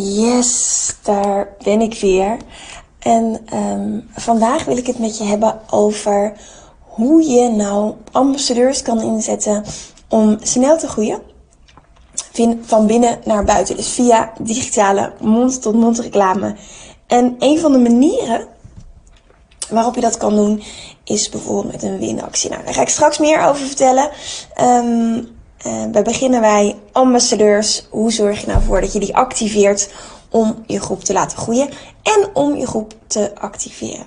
Yes, daar ben ik weer. En ehm, vandaag wil ik het met je hebben over hoe je nou ambassadeurs kan inzetten om snel te groeien. Van binnen naar buiten. Dus via digitale mond-tot-mond reclame. En een van de manieren waarop je dat kan doen is bijvoorbeeld met een winactie. Nou, daar ga ik straks meer over vertellen. Um, bij beginnen wij ambassadeurs. Hoe zorg je nou voor dat je die activeert om je groep te laten groeien en om je groep te activeren?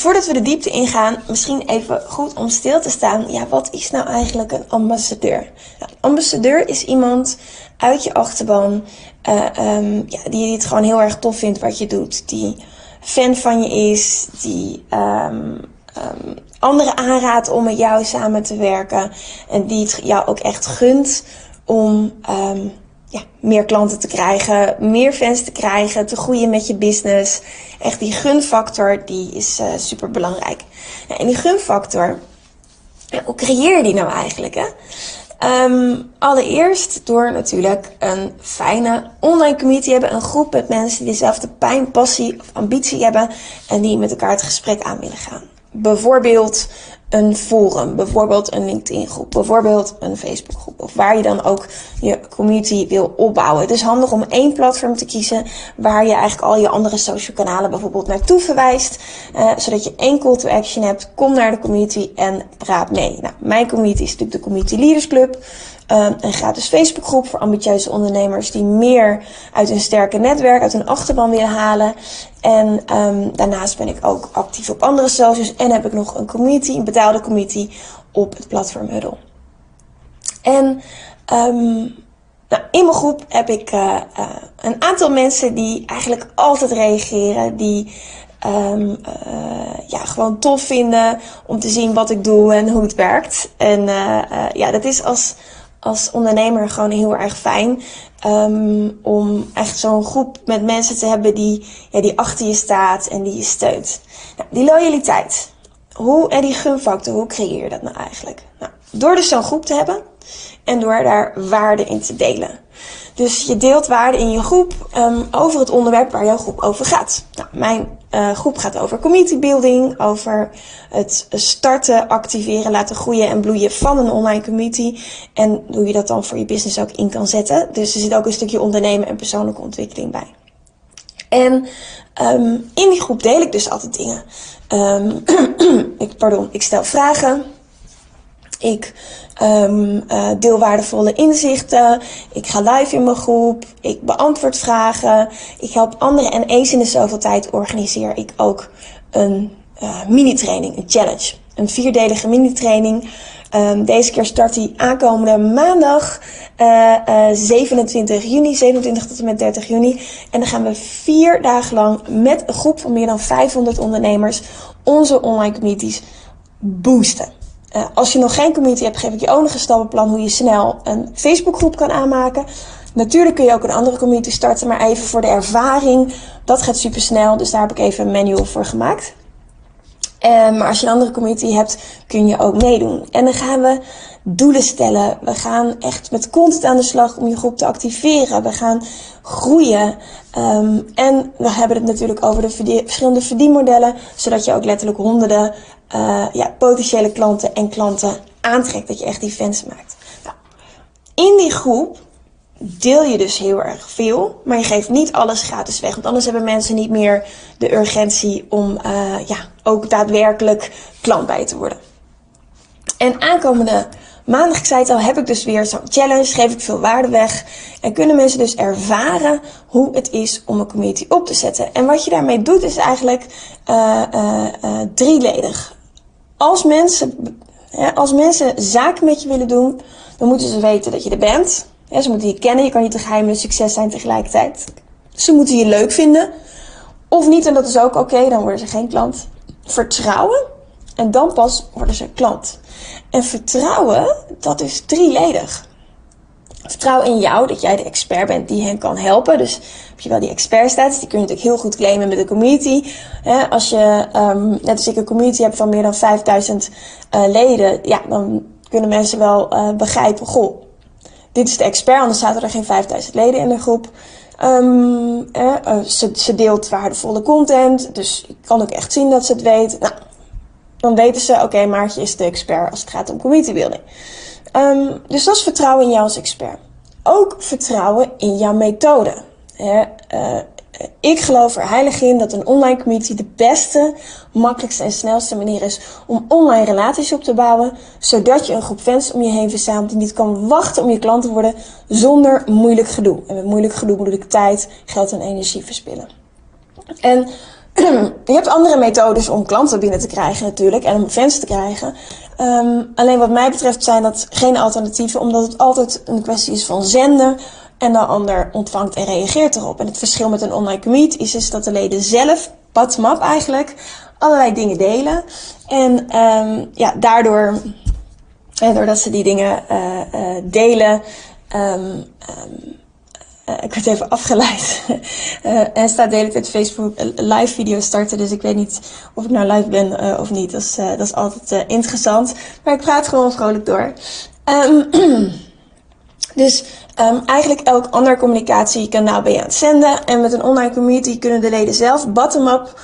Voordat we de diepte ingaan, misschien even goed om stil te staan. Ja, wat is nou eigenlijk een ambassadeur? Nou, ambassadeur is iemand uit je achterban uh, um, ja, die het gewoon heel erg tof vindt wat je doet. Die fan van je is, die um, um, anderen aanraadt om met jou samen te werken. En die het jou ook echt gunt om ja, meer klanten te krijgen, meer fans te krijgen, te groeien met je business. Echt die gunfactor, die is uh, super belangrijk. Ja, en die gunfactor, hoe creëer je die nou eigenlijk? Hè? Um, allereerst door natuurlijk een fijne online community hebben. Een groep met mensen die dezelfde pijn, passie of ambitie hebben. En die met elkaar het gesprek aan willen gaan. Bijvoorbeeld een forum, bijvoorbeeld een LinkedIn groep, bijvoorbeeld een Facebook groep of waar je dan ook je community wil opbouwen. Het is handig om één platform te kiezen waar je eigenlijk al je andere social kanalen bijvoorbeeld naartoe verwijst, uh, zodat je één call to action hebt. Kom naar de community en praat mee. Nou, mijn community is natuurlijk de Community Leaders Club. Um, een gratis Facebookgroep voor ambitieuze ondernemers die meer uit hun sterke netwerk, uit hun achterban willen halen. En um, daarnaast ben ik ook actief op andere socials en heb ik nog een community, een betaalde community op het platform Huddle. En um, nou, in mijn groep heb ik uh, uh, een aantal mensen die eigenlijk altijd reageren, die um, uh, ja, gewoon tof vinden om te zien wat ik doe en hoe het werkt. En ja, dat is als als ondernemer gewoon heel erg fijn. Um, om echt zo'n groep met mensen te hebben die, ja, die achter je staat en die je steunt. Nou, die loyaliteit. Hoe, en die gunfactor, hoe creëer je dat nou eigenlijk? Nou, door dus zo'n groep te hebben en door daar waarde in te delen. Dus je deelt waarde in je groep um, over het onderwerp waar jouw groep over gaat. Nou, mijn uh, groep gaat over community building, over het starten, activeren, laten groeien en bloeien van een online community. En hoe je dat dan voor je business ook in kan zetten. Dus er zit ook een stukje ondernemen en persoonlijke ontwikkeling bij. En um, in die groep deel ik dus altijd dingen. Um, ik, pardon, ik stel vragen. Ik um, uh, deel waardevolle inzichten. Ik ga live in mijn groep. Ik beantwoord vragen. Ik help anderen. En eens in de zoveel tijd organiseer ik ook een uh, mini-training, een challenge. Een vierdelige mini-training. Um, deze keer start die aankomende maandag uh, uh, 27 juni, 27 tot en met 30 juni. En dan gaan we vier dagen lang met een groep van meer dan 500 ondernemers onze online communities boosten. Uh, als je nog geen community hebt, geef ik je ook nog een stappenplan hoe je snel een Facebookgroep kan aanmaken. Natuurlijk kun je ook een andere community starten, maar even voor de ervaring, dat gaat super snel. Dus daar heb ik even een manual voor gemaakt. Uh, maar als je een andere community hebt, kun je ook meedoen. En dan gaan we doelen stellen. We gaan echt met content aan de slag om je groep te activeren. We gaan groeien. Um, en we hebben het natuurlijk over de verschillende verdienmodellen, zodat je ook letterlijk honderden uh, ja, potentiële klanten en klanten aantrekt. Dat je echt die fans maakt. Nou, in die groep deel je dus heel erg veel, maar je geeft niet alles gratis weg. Want anders hebben mensen niet meer de urgentie om uh, ja, ook daadwerkelijk klant bij te worden. En aankomende maandag, ik zei het al, heb ik dus weer zo'n challenge, geef ik veel waarde weg. En kunnen mensen dus ervaren hoe het is om een community op te zetten. En wat je daarmee doet is eigenlijk uh, drieledig. Als mensen, als mensen zaken met je willen doen, dan moeten ze weten dat je er bent. Ze moeten je kennen, je kan niet te geheim met succes zijn tegelijkertijd. Ze moeten je leuk vinden. Of niet, en dat is ook oké, dan worden ze geen klant. Vertrouwen. En dan pas worden ze klant. En vertrouwen, dat is drieledig. Vertrouwen in jou, dat jij de expert bent die hen kan helpen. Dus heb je wel die expertstatus, die kun je natuurlijk heel goed claimen met de community. als je, um, net als ik, een community hebt van meer dan 5000 uh, eh, leden, ja, dan kunnen mensen wel uh, begrijpen, goh, dit is de expert, anders zaten er geen 5000 leden in de groep. Um, eh, ze, ze, deelt waardevolle content, dus ik kan ook echt zien dat ze het weet. Nou, dan weten ze, oké, Maartje is de expert als het gaat om community building. Um, dus dat is vertrouwen in jou als expert. Ook vertrouwen in jouw methode. uh, ik geloof er heilig in dat een online community de beste, makkelijkste en snelste manier is om online relaties op te bouwen, zodat je een groep fans om je heen verzamelt die niet kan wachten om je klant te worden zonder moeilijk gedoe. En met moeilijk gedoe bedoel ik tijd, geld en energie verspillen. En je hebt andere methodes om klanten binnen te krijgen natuurlijk en om fans te krijgen. Um, alleen wat mij betreft zijn dat geen alternatieven, omdat het altijd een kwestie is van zenden en de ander ontvangt en reageert erop. En het verschil met een online community is, is dat de leden zelf, bottom-up eigenlijk, allerlei dingen delen. En um, ja, daardoor, en doordat ze die dingen uh, uh, delen, um, uh, ik werd even afgeleid. en staat de hele tijd Facebook live video's starten. Dus ik weet niet of ik nou live ben of niet. Dat is, dat is altijd interessant. Maar ik praat gewoon vrolijk door. Dus um, eigenlijk elk ander communicatiekanaal ben je aan het zenden. En met een online community kunnen de leden zelf bottom-up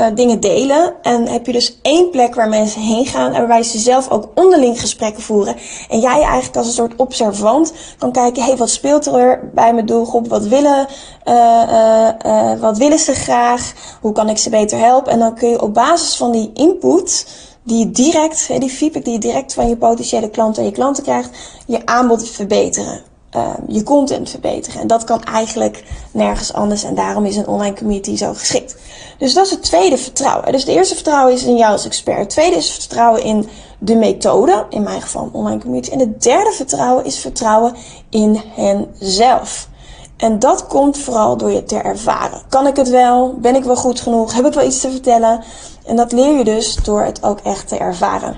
uh, dingen delen. En heb je dus één plek waar mensen heen gaan en waarbij ze zelf ook onderling gesprekken voeren. En jij eigenlijk als een soort observant kan kijken, hey, wat speelt er bij mijn doelgroep? Wat willen, uh, uh, wat willen ze graag? Hoe kan ik ze beter helpen? En dan kun je op basis van die input die je direct, die feedback die je direct van je potentiële klanten en je klanten krijgt, je aanbod verbeteren. Uh, je content verbeteren. En dat kan eigenlijk nergens anders. En daarom is een online community zo geschikt. Dus dat is het tweede vertrouwen. Dus het eerste vertrouwen is in jou als expert. Het tweede is vertrouwen in de methode. In mijn geval online community. En het derde vertrouwen is vertrouwen in henzelf. En dat komt vooral door je te ervaren. Kan ik het wel? Ben ik wel goed genoeg? Heb ik wel iets te vertellen? En dat leer je dus door het ook echt te ervaren.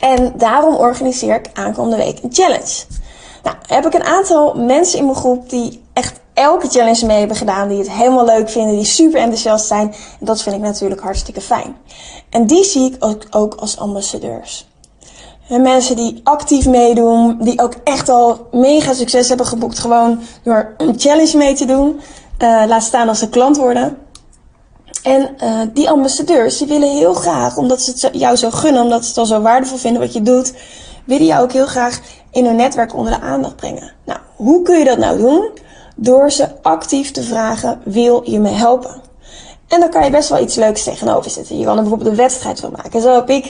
En daarom organiseer ik aankomende week een challenge. Nou, heb ik een aantal mensen in mijn groep die echt elke challenge mee hebben gedaan, die het helemaal leuk vinden, die super enthousiast zijn. En dat vind ik natuurlijk hartstikke fijn. En die zie ik ook, ook als ambassadeurs. En mensen die actief meedoen, die ook echt al mega succes hebben geboekt, gewoon door een challenge mee te doen. Uh, laat staan als ze klant worden. En uh, die ambassadeurs, die willen heel graag, omdat ze het jou zo gunnen, omdat ze het al zo waardevol vinden wat je doet, willen jou ook heel graag in hun netwerk onder de aandacht brengen. Nou, hoe kun je dat nou doen? Door ze actief te vragen, wil je me helpen? En dan kan je best wel iets leuks tegenover zetten. Je kan er bijvoorbeeld een wedstrijd van maken. Zo heb ik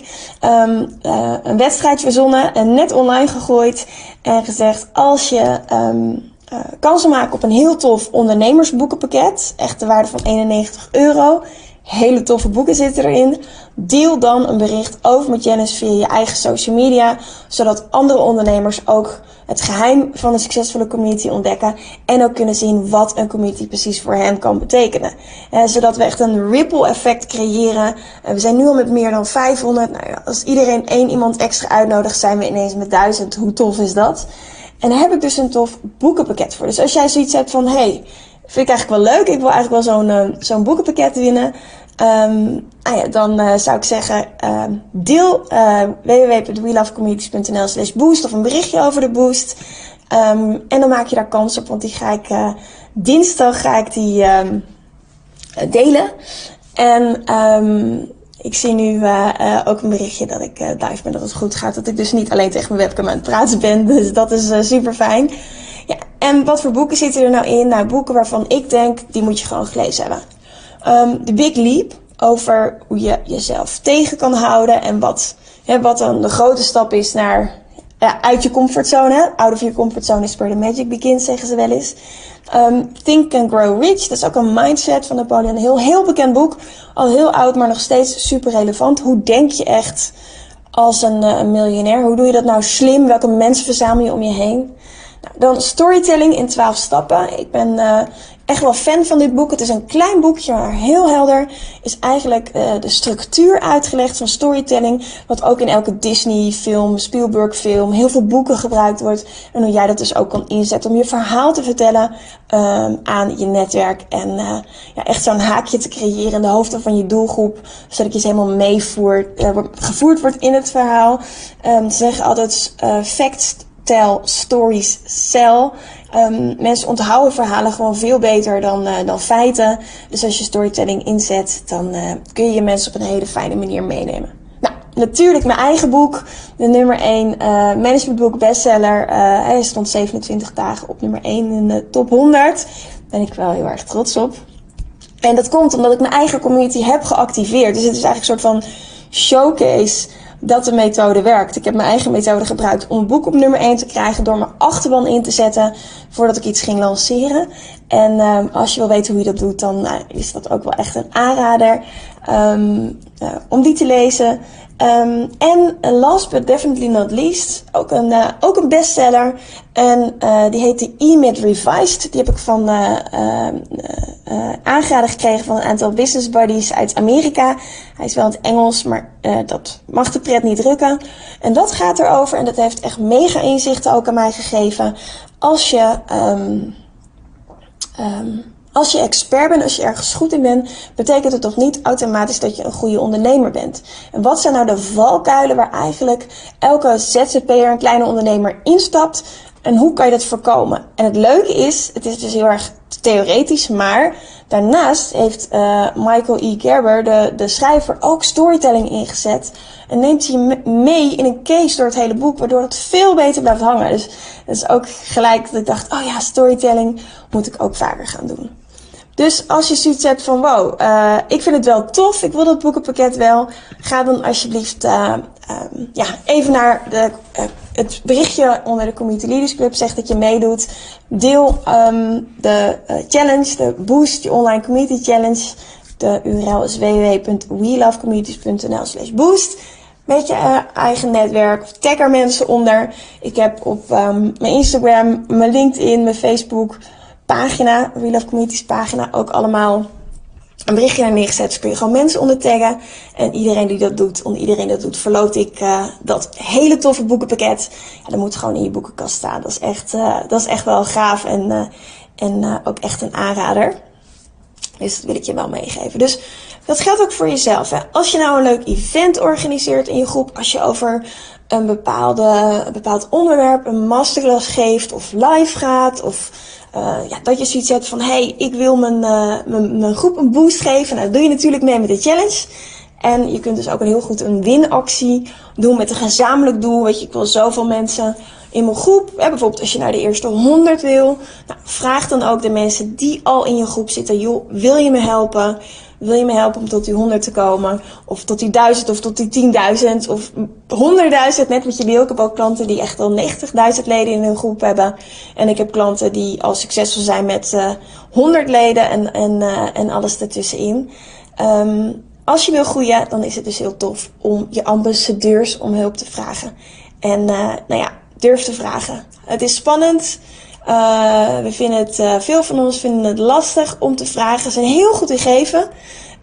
um, uh, een wedstrijd verzonnen en net online gegooid. En gezegd, als je um, uh, kansen maakt op een heel tof ondernemersboekenpakket. Echt de waarde van 91 euro. Hele toffe boeken zitten erin. Deel dan een bericht over met Janice via je eigen social media. Zodat andere ondernemers ook het geheim van een succesvolle community ontdekken. En ook kunnen zien wat een community precies voor hen kan betekenen. Eh, zodat we echt een ripple effect creëren. Eh, we zijn nu al met meer dan 500. Nou ja, als iedereen één iemand extra uitnodigt, zijn we ineens met 1000. Hoe tof is dat? En daar heb ik dus een tof boekenpakket voor. Dus als jij zoiets hebt van, hey, vind ik eigenlijk wel leuk. Ik wil eigenlijk wel zo'n uh, zo'n boekenpakket winnen. Um, ja, dan uh, zou ik zeggen, uh, deel uh, slash boost of een berichtje over de boost. Um, en dan maak je daar kans op, want die ga ik dinsdag ga ik die delen. En ik zie nu ook een berichtje dat ik live ben, dat het goed gaat. Dat ik dus niet alleen tegen mijn webcam aan het praten ben. Dus dat is super fijn. Ja, en wat voor boeken zitten er nou in? Nou, boeken waarvan ik denk, die moet je gewoon gelezen hebben. Um, The Big Leap, over hoe je jezelf tegen kan houden en wat, hè, wat dan de grote stap is naar uit je comfortzone. Out of your comfortzone is where the magic begins, zeggen ze wel eens. Um, Think and Grow Rich, dat is ook een mindset van Napoleon. Een heel, bekend boek. Al heel oud, maar nog steeds super relevant. Hoe denk je echt als een, een miljonair? Hoe doe je dat nou slim? Welke mensen verzamel je om je heen? Dan storytelling in 12 stappen. Ik ben uh, echt wel fan van dit boek. Het is een klein boekje, maar heel helder. Is eigenlijk uh, de structuur uitgelegd van storytelling. Wat ook in elke Disney-film, Spielberg-film, heel veel boeken gebruikt wordt. En hoe jij dat dus ook kan inzetten om je verhaal te vertellen um, aan je netwerk. En uh, ja, echt zo'n haakje te creëren in de hoofden van je doelgroep. Zodat je ze helemaal meevoert, uh, gevoerd wordt in het verhaal. Um, ze zeggen altijd facts tell, stories sell. Um, mensen onthouden verhalen gewoon veel beter dan, uh, dan feiten. Dus als je storytelling inzet, dan uh, kun je je mensen op een hele fijne manier meenemen. Nou, natuurlijk mijn eigen boek. De nummer 1 uh, managementboek bestseller. hij stond 27 dagen op nummer 1 in de top 100. Daar ben ik wel heel erg trots op. En dat komt omdat ik mijn eigen community heb geactiveerd. Dus het is eigenlijk een soort van showcase dat de methode werkt. Ik heb mijn eigen methode gebruikt om een boek op nummer 1 te krijgen door mijn achterban in te zetten voordat ik iets ging lanceren. En um, als je wil weten hoe je dat doet, dan uh, is dat ook wel echt een aanrader um, uh, om die te lezen. Um, en last but definitely not least, ook een, ook een bestseller. En die heet de E-Mid Revised. Die heb ik van aangeraden gekregen van een aantal business buddies uit Amerika. Hij is wel in het Engels, maar dat mag de pret niet drukken. En dat gaat erover, en dat heeft echt mega inzichten ook aan mij gegeven. Als je... Um, um, als je expert bent, als je ergens goed in bent, betekent het toch niet automatisch dat je een goede ondernemer bent. En wat zijn nou de valkuilen waar eigenlijk elke ZZP'er, een kleine ondernemer, instapt? En hoe kan je dat voorkomen? En het leuke is, het is dus heel erg theoretisch, maar daarnaast heeft uh, Michael E. Gerber, de, de schrijver, ook storytelling ingezet. En neemt hij mee in een case door het hele boek, waardoor het veel beter blijft hangen. Dus dat is ook gelijk dat ik dacht, oh ja, storytelling moet ik ook vaker gaan doen. Dus als je zoiets hebt van wow, uh, ik vind het wel tof, ik wil dat boekenpakket wel, ga dan alsjeblieft uh, um, ja, even naar de, het berichtje onder de Community Leaders Club. Zeg dat je meedoet. Deel um, de challenge, de Boost, je online community challenge. De URL is www.welovecommunities.nl slash boost. Met je eigen netwerk. Tag er mensen onder. Ik heb op um, mijn Instagram, mijn LinkedIn, mijn Facebook pagina, We Love Communities pagina, ook allemaal een berichtje naar neergezet. Dus kun je gewoon mensen onder taggen. En iedereen die dat doet, onder iedereen dat doet, verloot ik uh, dat hele toffe boekenpakket. Ja, dat moet gewoon in je boekenkast staan. Dat is echt, uh, dat is echt wel gaaf en, uh, en ook echt een aanrader. Dus dat wil ik je wel meegeven. Dus dat geldt ook voor jezelf. Hè. Als je nou een leuk event organiseert in je groep, als je over een, bepaalde, een bepaald onderwerp een masterclass geeft of live gaat of uh, ja, dat je zoiets hebt van, hey, ik wil mijn, uh, mijn, mijn groep een boost geven. Nou, dat doe je natuurlijk mee met de challenge. En je kunt dus ook een heel goed een winactie doen met een gezamenlijk doel. Weet je, ik wil zoveel mensen in mijn groep. Bijvoorbeeld als je naar de eerste 100 wil. Nou, vraag dan ook de mensen die al in je groep zitten. Joh, wil je me helpen? Wil je me helpen om tot die 100 te komen? Of tot die 1000 of tot die 10.000 of 100.000, net wat je wil. Ik heb ook klanten die echt al 90.000 leden in hun groep hebben. En ik heb klanten die al succesvol zijn met uh, 100 leden en, en, uh, en alles ertussenin. Um, als je wil groeien, dan is het dus heel tof om je ambassadeurs om hulp te vragen. En uh, nou ja, durf te vragen. Het is spannend. Uh, we vinden het, uh, veel van ons vinden het lastig om te vragen. Ze zijn heel goed in geven,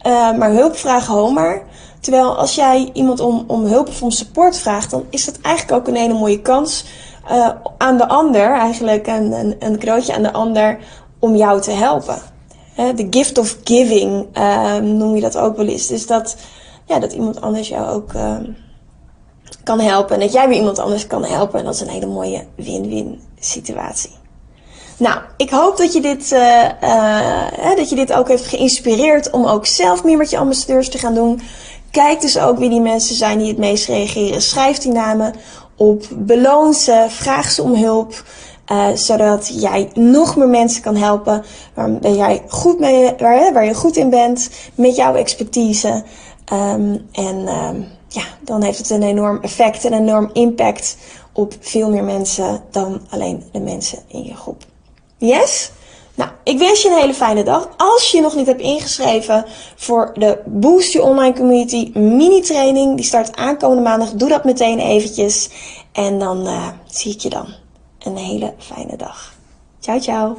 uh, maar hulp vragen homer. Terwijl als jij iemand om, om hulp of om support vraagt, dan is dat eigenlijk ook een hele mooie kans aan de ander, eigenlijk een, een, een cadeautje aan de ander, om jou te helpen. De gift of giving noem je dat ook wel eens. Dus dat, ja, dat iemand anders jou ook kan helpen. En dat jij weer iemand anders kan helpen. En dat is een hele mooie win-win situatie. Nou, ik hoop dat je, dit, uh, dat je dit ook heeft geïnspireerd om ook zelf meer met je ambassadeurs te gaan doen. Kijk dus ook wie die mensen zijn die het meest reageren. Schrijf die namen op, beloon ze, vraag ze om hulp. Uh, zodat jij nog meer mensen kan helpen waar jij goed mee, waar, waar je goed in bent met jouw expertise. Um, en um, ja, dan heeft het een enorm effect en een enorm impact op veel meer mensen dan alleen de mensen in je groep. Yes? Nou, ik wens je een hele fijne dag. Als je nog niet hebt ingeschreven voor de Boost Your Online Community mini training, die start aankomende maandag, doe dat meteen eventjes. En dan uh, zie ik je dan. Een hele fijne dag. Ciao, ciao.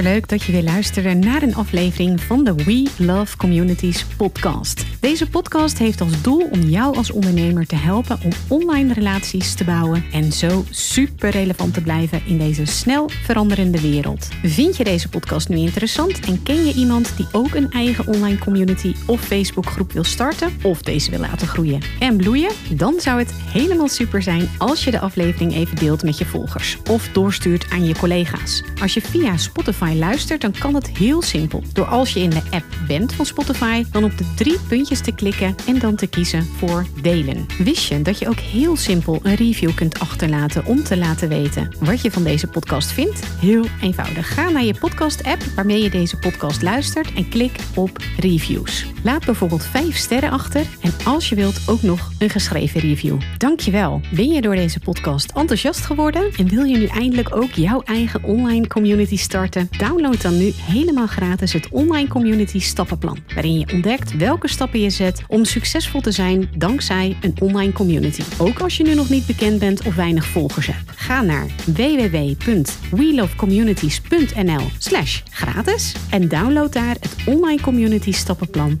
Leuk dat je weer luisterde naar een aflevering van de We Love Communities podcast. Deze podcast heeft als doel om jou als ondernemer te helpen om online relaties te bouwen en zo super relevant te blijven in deze snel veranderende wereld. Vind je deze podcast nu interessant en ken je iemand die ook een eigen online community of Facebookgroep wil starten of deze wil laten groeien en bloeien? Dan zou het helemaal super zijn als je de aflevering even deelt met je volgers of doorstuurt aan je collega's. Als je via Spotify luistert, dan kan het heel simpel. Door als je in de app bent van Spotify, dan op de drie puntjes te klikken en dan te kiezen voor delen. Wist je dat je ook heel simpel een review kunt achterlaten om te laten weten wat je van deze podcast vindt? Heel eenvoudig. Ga naar je podcast-app waarmee je deze podcast luistert en klik op reviews. Laat bijvoorbeeld 5 sterren achter en als je wilt ook nog een geschreven review. Dankjewel. Ben je door deze podcast enthousiast geworden en wil je nu eindelijk ook jouw eigen online community starten? Download dan nu helemaal gratis het Online Community Stappenplan. Waarin je ontdekt welke stappen je zet om succesvol te zijn dankzij een online community. Ook als je nu nog niet bekend bent of weinig volgers hebt. Ga naar www.welovecommunities.nl slash gratis en download daar het Online Community Stappenplan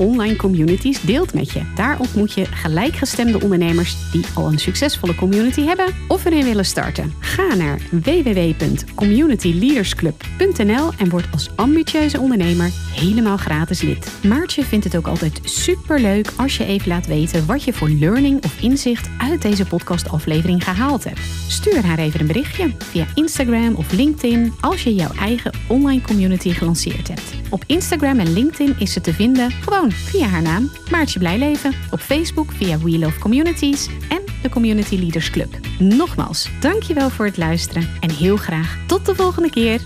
online communities deelt met je. Daar ontmoet je gelijkgestemde ondernemers die al een succesvolle community hebben of erin willen starten. Ga naar www.communityleadersclub.nl en word als ambitieuze ondernemer helemaal gratis lid. Maartje vindt het ook altijd super leuk als je even laat weten wat je voor learning of inzicht uit deze podcastaflevering gehaald hebt. Stuur haar even een berichtje via Instagram of LinkedIn als je jouw eigen online community gelanceerd hebt. Op Instagram en LinkedIn is ze te vinden via haar naam Maartje Blijleven, op Facebook via We Love Communities en de Community Leaders Club. Nogmaals, dankjewel voor het luisteren en heel graag tot de volgende keer.